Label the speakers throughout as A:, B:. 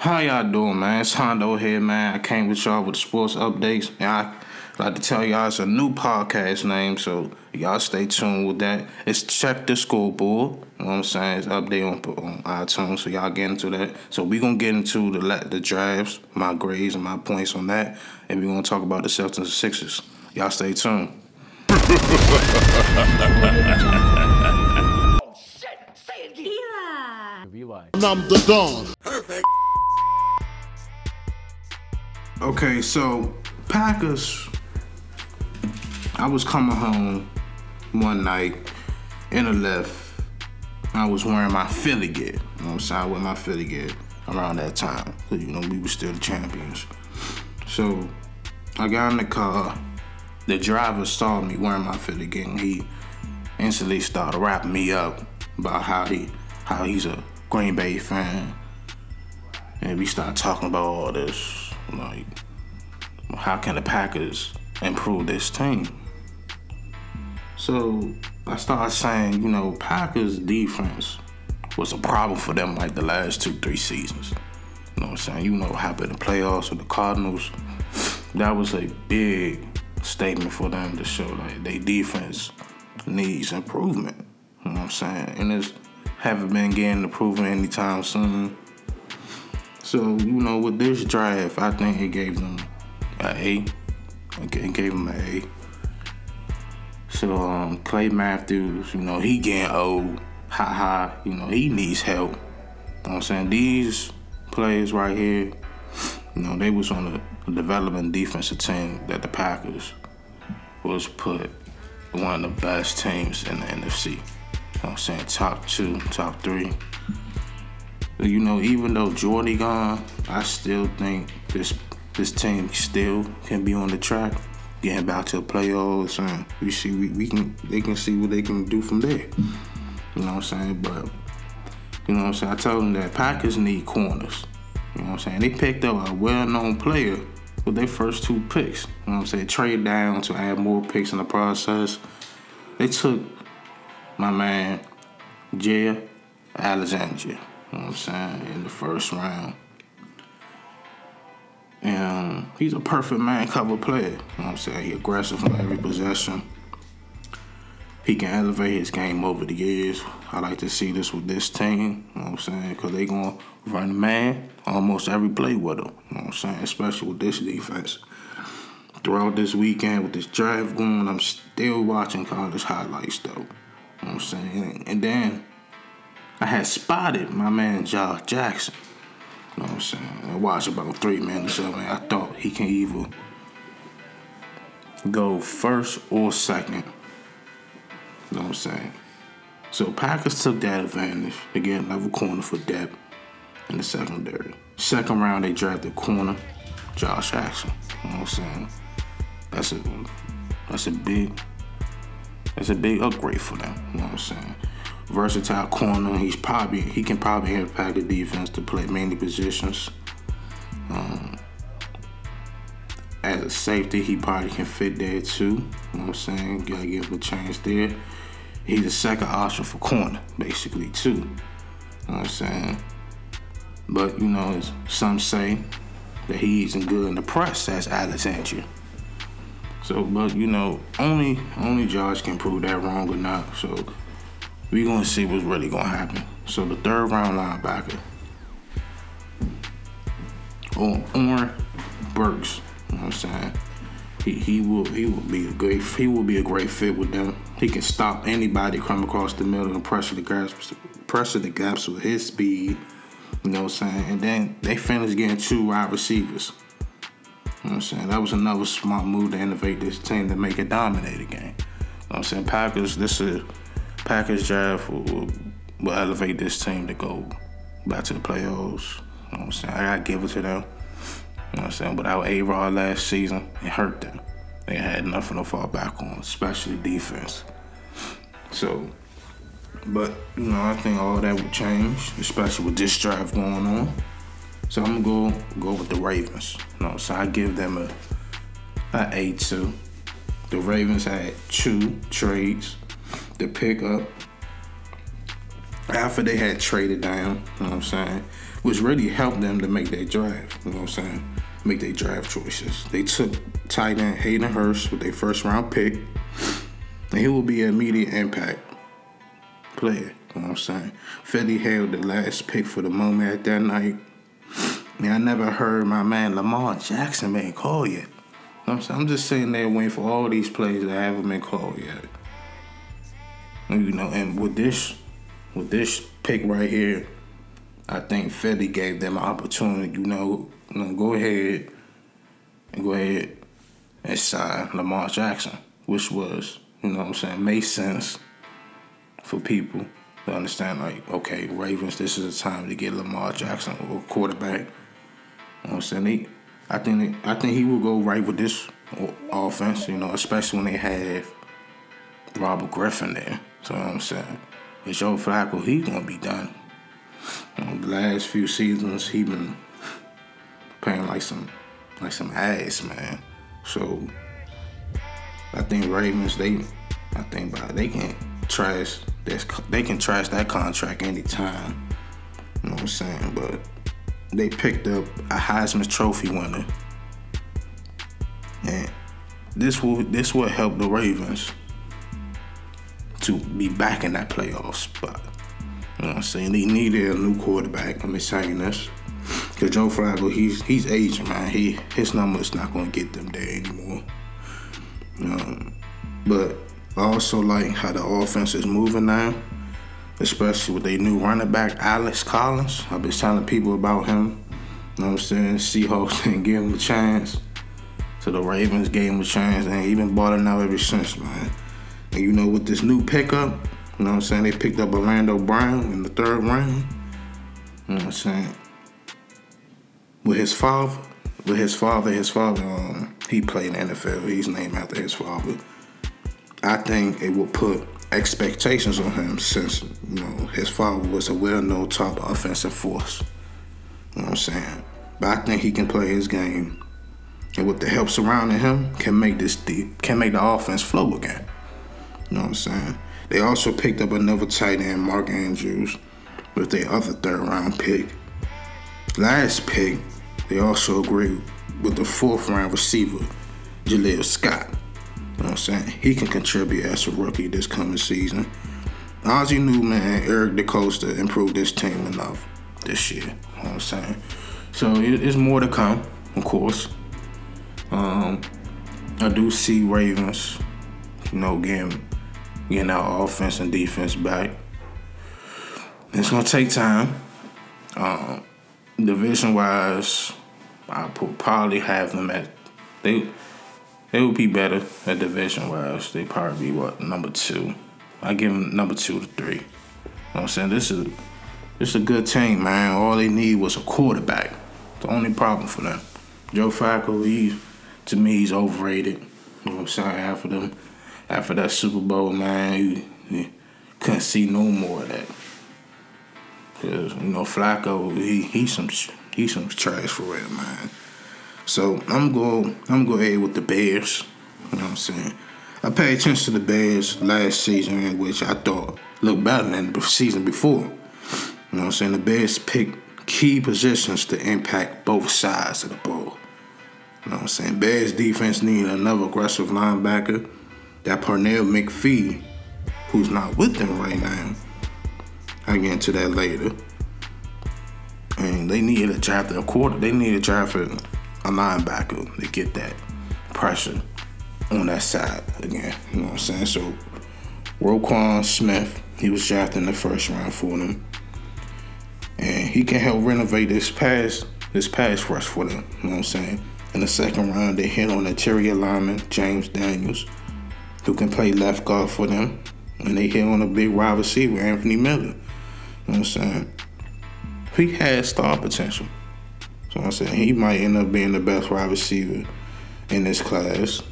A: How y'all doing, man? It's Haundo here, man. I came with y'all with the sports updates, and I like to tell y'all it's a new podcast name, so y'all stay tuned with that. It's Check the Scoreboard. You know what I'm saying? It's update on, on iTunes, so y'all get into that. So we gonna get into the the drafts, my grades and my points on that, and we gonna talk about the Celtics and Sixers. Y'all stay tuned.
B: Oh shit! Say it again.
C: Eli.
D: I'm the Don.
A: Okay, so Packers. I was coming home one night in the Lyft. I was wearing my Philly gear. You know what I'm saying? I wear my Philly gear around that time. Cause you know we were still the champions. So I got in the car. The driver saw me wearing my Philly gear and he instantly started wrapping me up about how he how he's a Green Bay fan. And we started talking about all this. Like how can the Packers improve this team? So I started saying, you know, Packers defense was a problem for them like the last two, three seasons. You know what I'm saying? You know what happened in the playoffs with the Cardinals. That was a big statement for them to show like their defense needs improvement. You know what I'm saying? And it's haven't been getting improvement anytime soon. So, you know, with this draft, I think it gave them an A. It gave him an A. So um, Clay Matthews, you know, he getting old. Ha ha. You know, he needs help. You know I'm saying? These players right here, you know, they was on a, a development defensive team that the Packers was put one of the best teams in the NFC. You know I'm saying? Top two, top three. You know, even though Jordy gone, I still think this this team still can be on the track, getting back to the playoffs, and we see we, we can they can see what they can do from there. You know what I'm saying? But you know what I'm saying? I told them that Packers need corners. You know what I'm saying? They picked up a well-known player with their first two picks. You know what I'm saying? Trade down to add more picks in the process. They took my man Jaire Alexander. You know what I'm saying? In the first round. And he's a perfect man cover player. You know what I'm saying? He aggressive from every possession. He can elevate his game over the years. I like to see this with this team. You know what I'm saying? Because they going to run man almost every play with him. You know what I'm saying? Especially with this defense. Throughout this weekend with this drive going, I'm still watching college highlights though. You know what I'm saying? And then I had spotted my man Josh Jackson. You know what I'm saying? I watched about three minutes of it. I thought he can either go first or second. You know what I'm saying? So Packers took that advantage get another corner for depth in the secondary. Second round, they drafted corner Josh Jackson. You know what I'm saying? That's a that's a big that's a big upgrade for them. You know what I'm saying? Versatile corner. He's probably he can probably impact the defense to play many positions. Um, as a safety, he probably can fit there too. You know what I'm saying? Gotta give him a chance there. He's a second option for corner, basically too. You know what I'm saying? But you know, some say that he isn't good in the press as Alexandria. So, but you know, only only Josh can prove that wrong or not. So we gonna see what's really gonna happen. So the third round linebacker, Oren Burks. You know what I'm saying? He, he will he will be a great he will be a great fit with them. He can stop anybody come across the middle and pressure the gaps pressure the gaps with his speed. You know what I'm saying? And then they finished getting two wide receivers. You know what I'm saying? That was another smart move to innovate this team to make it dominate again. You know what I'm saying? Packers, this is Packers draft will, will, elevate this team to go back to the playoffs. You know I'm saying? I gotta give it to them. You know what I'm saying? Without A Rod last season, it hurt them. They had nothing to fall back on, especially defense. So, but you know, I think all that would change, especially with this draft going on. So I'm gonna go go with the Ravens. You know, so I give them a a A two. The Ravens had two trades to pick up after they had traded down. You know what I'm saying? which really helped them to make their draft. You know what I'm saying? Make their draft choices. They took tight end Hayden Hurst with their first round pick, and he will be an immediate impact player. You know what I'm saying? Philly held the last pick for the moment at that night. Man, I never heard my man Lamar Jackson being called yet. You know I'm saying? I'm just sitting there waiting for all these plays that haven't been called yet. You know, and with this with this pick right here, I think Philly gave them an opportunity, you know, you know, go ahead and go ahead and sign Lamar Jackson, which was, you know what I'm saying, made sense for people to understand like, okay, Ravens, this is a time to get Lamar Jackson or quarterback. You know what I'm saying? He, I think I think he will go right with this offense, you know, especially when they have Robert Griffin there. So you know I'm saying? With Joe Flacco, he gonna be done. The last few seasons he been playing like some like some ass, man. So I think Ravens they I think by they can trash this they can trash that contract anytime. You know what I'm saying? But they picked up a Heisman Trophy winner. And this will this will help the Ravens to be back in that playoff spot. You know what I'm saying? They needed a new quarterback. I'm saying this. Cause Joe Flacco, he's he's aging, man. He his number's not gonna get them there anymore. Um, but I also like how the offense is moving now, especially with their new running back Alex Collins. I've been telling people about him. You know what I'm saying? Seahawks didn't give him a chance. So the Ravens gave him a chance, and he been balling out ever since, man. And you know, with this new pickup, you know what I'm saying? They picked up Orlando Brown in the third round. You know what I'm saying? With his father, with his father, his father, um, he played in the NFL. He's named after his father. I think it will put expectations on him since, you know, his father was a well-known top offensive force. You know what I'm saying? But I think he can play his game. And with the help surrounding him, can make this deep, can make the offense flow again. You know what I'm saying? They also picked up another tight end, Mark Andrews, with their other third round pick. Last pick, they also agreed with the fourth round receiver, Jaleel Scott. You know what I'm saying? He can contribute as a rookie this coming season. Ozzie knew, and Eric DeCosta improved this team enough this year. You know what I'm saying? So it's more to come, of course. Um, I do see Ravens, you know, getting getting our offense and defense back. It's gonna take time. Um, division wise, I will probably have them at they they would be better at division wise. They probably be what number two. I give them number two to three. You know what I'm saying? This is this is a good team, man. All they need was a quarterback. The only problem for them. Joe Flacco, he to me he's overrated. You know what I'm saying? After them after that Super Bowl, man, you, couldn't see no more of that. Cause you know Flacco, he he some he some trash for real, man. So I'm go I'm go ahead with the Bears. You know what I'm saying? I paid attention to the Bears last season, in which I thought looked better than the season before. You know what I'm saying? The Bears picked key positions to impact both sides of the ball. You know what I'm saying? Bears defense needed another aggressive linebacker that Pernell McPhee, who's not with them right now. I get into that later. And they needed a draft a quarter. They needed a draft a linebacker to get that pressure on that side again. You know what I'm saying? So Roquan Smith, he was drafted in the first round for them. And he can help renovate this pass this pass rush for them. You know what I'm saying? In the second round, they hit on the interior lineman James Daniels who can play left guard for them. And they hit on a big wide receiver, Anthony Miller. You know what I'm saying? He has star potential. So I'm saying he might end up being the best wide receiver in this class.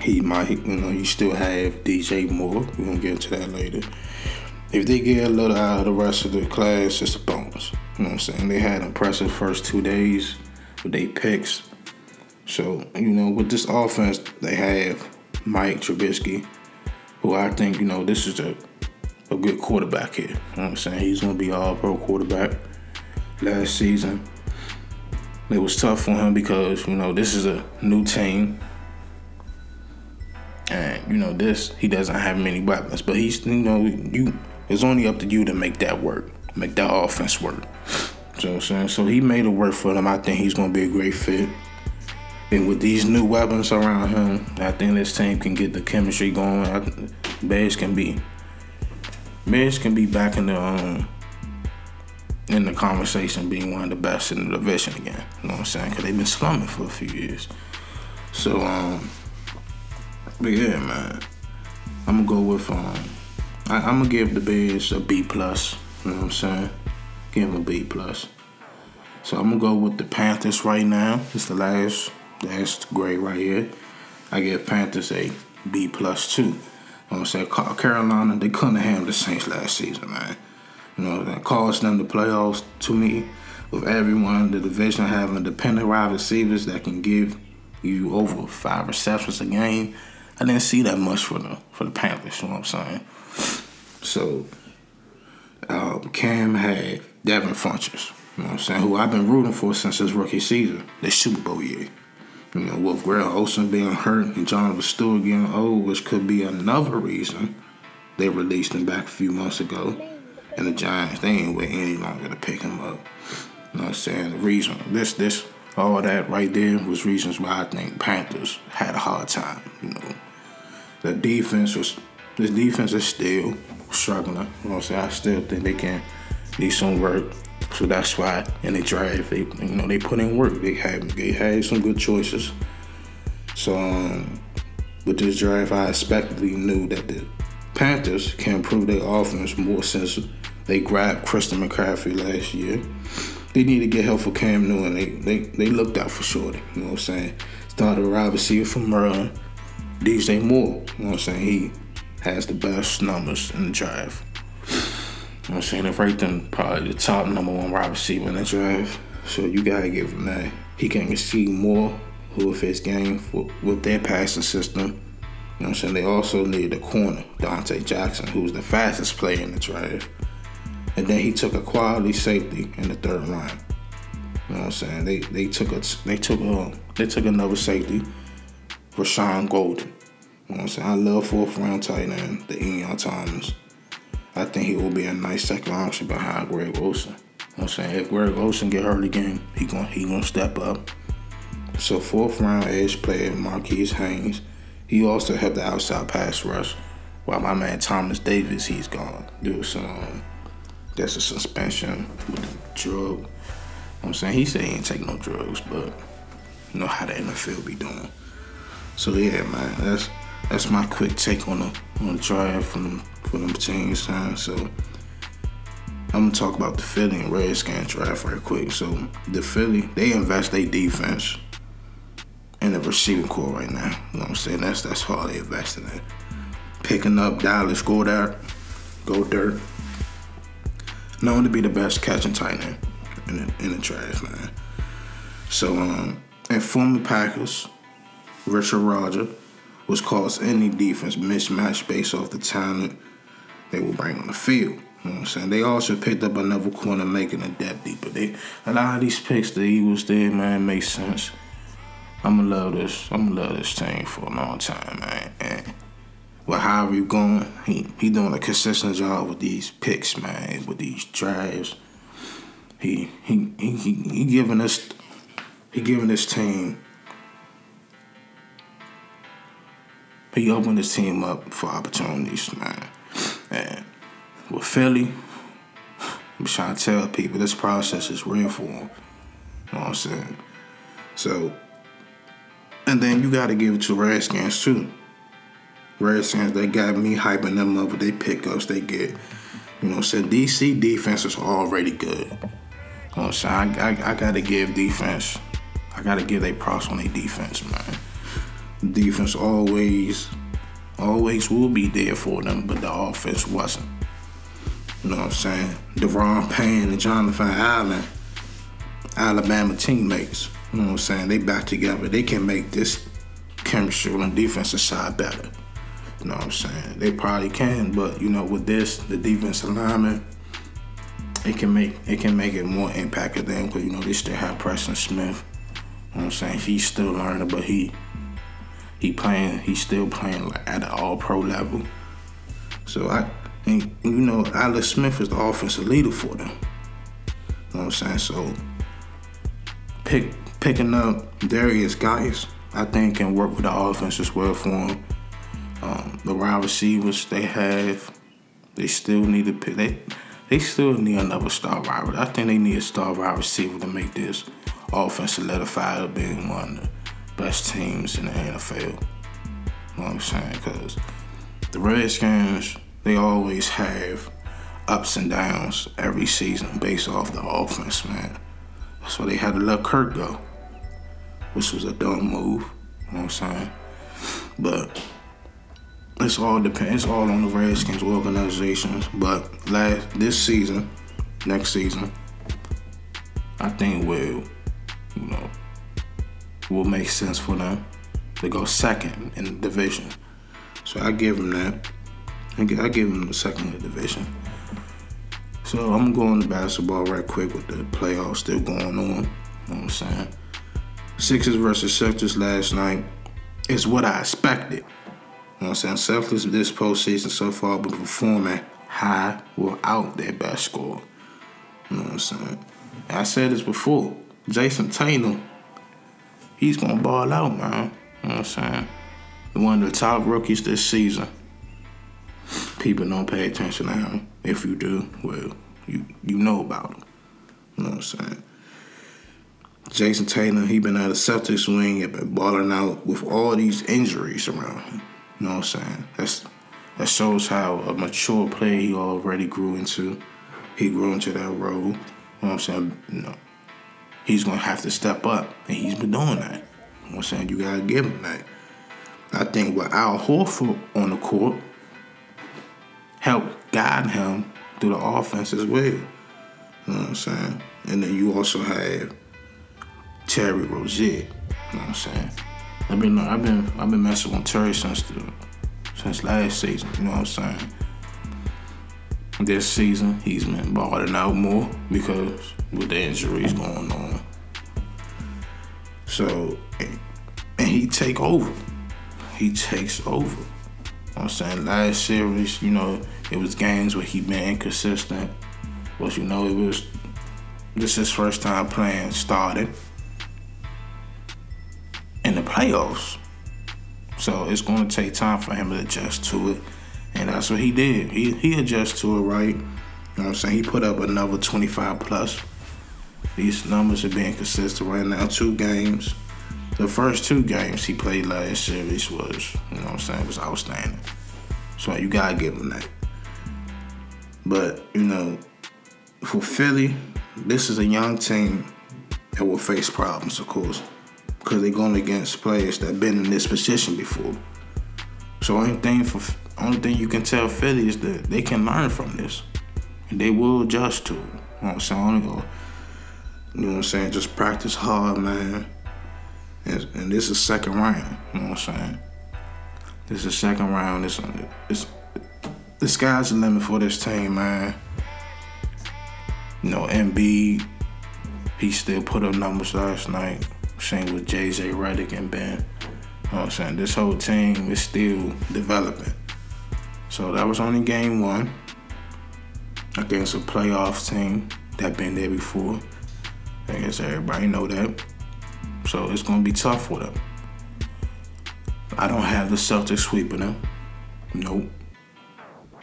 A: He might, you know, you still have DJ Moore. We're gonna get into that later. If they get a little out of the rest of the class, it's a bonus. You know what I'm saying? They had impressive first two days with their picks. So, you know, with this offense they have, Mike Trubisky, who I think, you know, this is a, a good quarterback here. You know what I'm saying? He's going to be all pro quarterback. last season. It was tough for him because, you know, this is a new team. And, you know, this, he doesn't have many weapons. But he's, you know, you it's only up to you to make that work, make that offense work. So I'm saying, so he made it work for them. I think he's gonna be a great fit. And with these new weapons around him, I think this team can get the chemistry going. I, Bears can be, Bears can be back in the um, in the conversation, being one of the best in the division again. You know what I'm saying? Because they've been slumming for a few years. So um, but yeah, man, I'm gonna go with um, I, I'm gonna give the Bears a B plus. You know what I'm saying? Give them a B plus. So I'm gonna go with the Panthers right now. It's the last last great right here. I give Panthers a B plus two. Know what I'm saying? Carolina, they couldn't have handled the Saints last season, man. You know, that caused them the playoffs to me. With everyone the division having dependent wide receivers that can give you over five receptions a game, I didn't see that much for the for the Panthers. You know what I'm saying? So um, Cam had Devin Funchess, you know what I'm saying, who I've been rooting for since his rookie season, the Super Bowl year. You know, with Greg Olsen being hurt and Jonathan Stewart getting old, which could be another reason they released him back a few months ago. And the Giants, they ain't wait any longer to pick him up. You know what I'm saying? The reason, this, this, all that right there was reasons why I think Panthers had a hard time. You know, the defense was, this defense is still struggling. You know what I'm saying? I still think they can need some work. So that's why in the draft they you know they put in work. They had they had some good choices. So um, with this draft I expectedly knew that the Panthers can improve their offense more since they grabbed Christian McCaffrey last year. They need to get help for Cam Newton. They they they looked out for Shorty. You know what I'm saying? Started a wide receiver from Maryland. DJ Moore. You know what I'm saying? He has the best numbers in the draft. You know what I'm saying? Rate them probably the top number one wide receiver in the draft. So you gotta give him that. He can see more with his game for, with their passing system. You know what I'm saying? They also need a corner, Donte Jackson, who's the fastest player in the draft. And then he took a quality safety in the third round. You know what I'm saying? They they took a they took a they took another safety, Rashaan Gaulden. You know what I'm saying? I love fourth round tight end, the Ian Thomas. I think he will be a nice second option behind Greg Olsen. You know I'm saying? If Greg Olsen get hurt again, he going he gonna step up. So fourth round edge player Marquis Haynes. He also helped the outside pass rush. While my man Thomas Davis, he's gone. Do some that's a suspension with the drug. You know I'm saying he said he ain't take no drugs, but you know how the NFL be doing. So yeah, man, that's that's my quick take on the on the draft from for them teams. Time. So I'm gonna talk about the Philly and Redskins draft right quick. So the Philly they invest their defense in the receiving corps right now. You know what I'm saying? That's that's all they invested in. It. Picking up Dallas Goedert, go dirt. Known to be the best catching tight end in the, in the draft, man. So um, and former Packers, Richard Rodgers which cause any defense mismatch based off the talent they will bring on the field. You know what I'm saying? They also picked up another corner making a depth deeper. They a lot of these picks the Eagles did, man, makes sense. I'ma love this. I'ma love this team for a long time, man. And however you going, he he doing a consistent job with these picks, man, with these drives. He he he he, he giving us he giving this team he opened his team up for opportunities, man. And with Philly, I'm trying to tell people this process is real for him. You know what I'm saying? So, and then you got to give it to Redskins too. Redskins, they got me hyping them up with their pickups they get. You know what I'm saying? DC defense is already good. You know what I'm saying? I, I, I got to give defense, I got to give they props on their defense, man defense always always will be there for them, but the offense wasn't. You know what I'm saying? Da'Ron Payne and Jonathan Allen, Alabama teammates. You know what I'm saying? They back together. They can make this chemistry on the defensive side better. You know what I'm saying? They probably can, but you know, with this, the defensive lineman, it can make it can make it more impact of them because you know they still have Preston Smith. You know what I'm saying? He's still learning, but he he playing he's still playing like at an all pro level. So I and you know, Alex Smith is the offensive leader for them. You know what I'm saying? So pick picking up Derrius Guice, I think can work with the offense as well for him. Um, the wide receivers they have, they still need to pick. They they still need another star wide. I think they need a star wide receiver to make this offense solidify of being one best teams in the NFL. You know what I'm saying? Because the Redskins, they always have ups and downs every season based off the offense, man. So they had to let Kirk go, which was a dumb move. You know what I'm saying? But it's all depends. It's all on the Redskins organizations. But last this season, next season, I think we'll, you know, will make sense for them to go second in the division. So I give them that. I give them the second in the division. So I'm going to basketball right quick with the playoffs still going on. You know what I'm saying? Sixers versus Celtics last night is what I expected. You know what I'm saying? Celtics this postseason so far been performing high without their best score. You know what I'm saying? I said this before. Jayson Tatum, he's gonna ball out, man. You know what I'm saying? One of the top rookies this season. People don't pay attention to him. If you do, well, you you know about him. You know what I'm saying? Jayson Tatum, he been out of Celtics wing, he been balling out with all these injuries around him. You know what I'm saying? That's that shows how a mature player he already grew into. He grew into that role. You know what I'm saying? You know, he's gonna have to step up, and he's been doing that. You know I'm saying? You gotta give him that. I think with Al Horford on the court helped guide him through the offense as well. You know what I'm saying? And then you also have Terry Rozier. You know what I'm saying? I've been I've been I've been messing with Terry since the since last season. You know what I'm saying? This season he's been balling out more because with the injuries going on. So and he take over. He takes over. You know I'm saying last series, you know, it was games where he been inconsistent. But you know, it was this his first time playing started in the playoffs. So it's going to take time for him to adjust to it. And that's what he did. He he adjusted to it right. You know what I'm saying? He put up another 25 plus. These numbers are being consistent right now. Two games. The first two games he played last series was, you know what I'm saying, was outstanding. So you gotta give him that. But, you know, for Philly, this is a young team that will face problems, of course because they're going against players that been in this position before. So only thing for only thing you can tell Philly is that they can learn from this, and they will adjust to. You know what I'm saying? You know what I'm saying? Just practice hard, man. And, and this is second round. You know what I'm saying? This is second round. This it's the sky's the limit for this team, man. You know, Embiid, he still put up numbers last night. Same with JJ Redick and Ben. You know what I'm saying? This whole team is still developing. So that was only game one against a playoff team that been there before. I guess everybody know that. So it's gonna be tough for them. I don't have the Celtics sweeping them. Nope.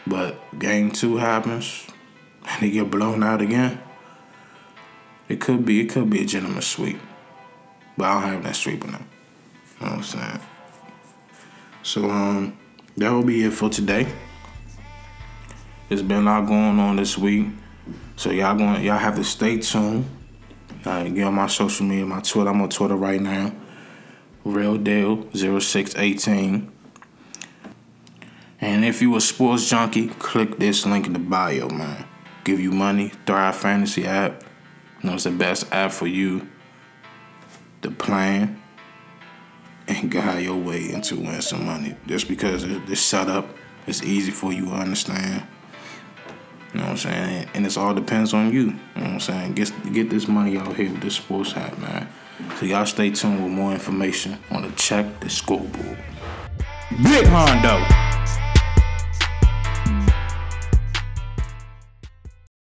A: But game two happens and they get blown out again. It could be it could be a gentleman's sweep. But I don't have that sweep on them. You know what I'm saying? So um that will be it for today. It's been a lot going on this week. So y'all going y'all have to stay tuned. Uh, get on my social media, my Twitter. I'm on Twitter right now. Real deal 0618. And if you a sports junkie, click this link in the bio, man. Give you money. Thrive Fantasy app. You know it's the best app for you the plan and guide your way into win some money. Just because the setup is easy for you to understand. You know what I'm saying? And it's all depends on you. You know what I'm saying? Get get this money out here with this sports hat, man. So y'all stay tuned with more information on the check the scoreboard.
C: Big Haundo.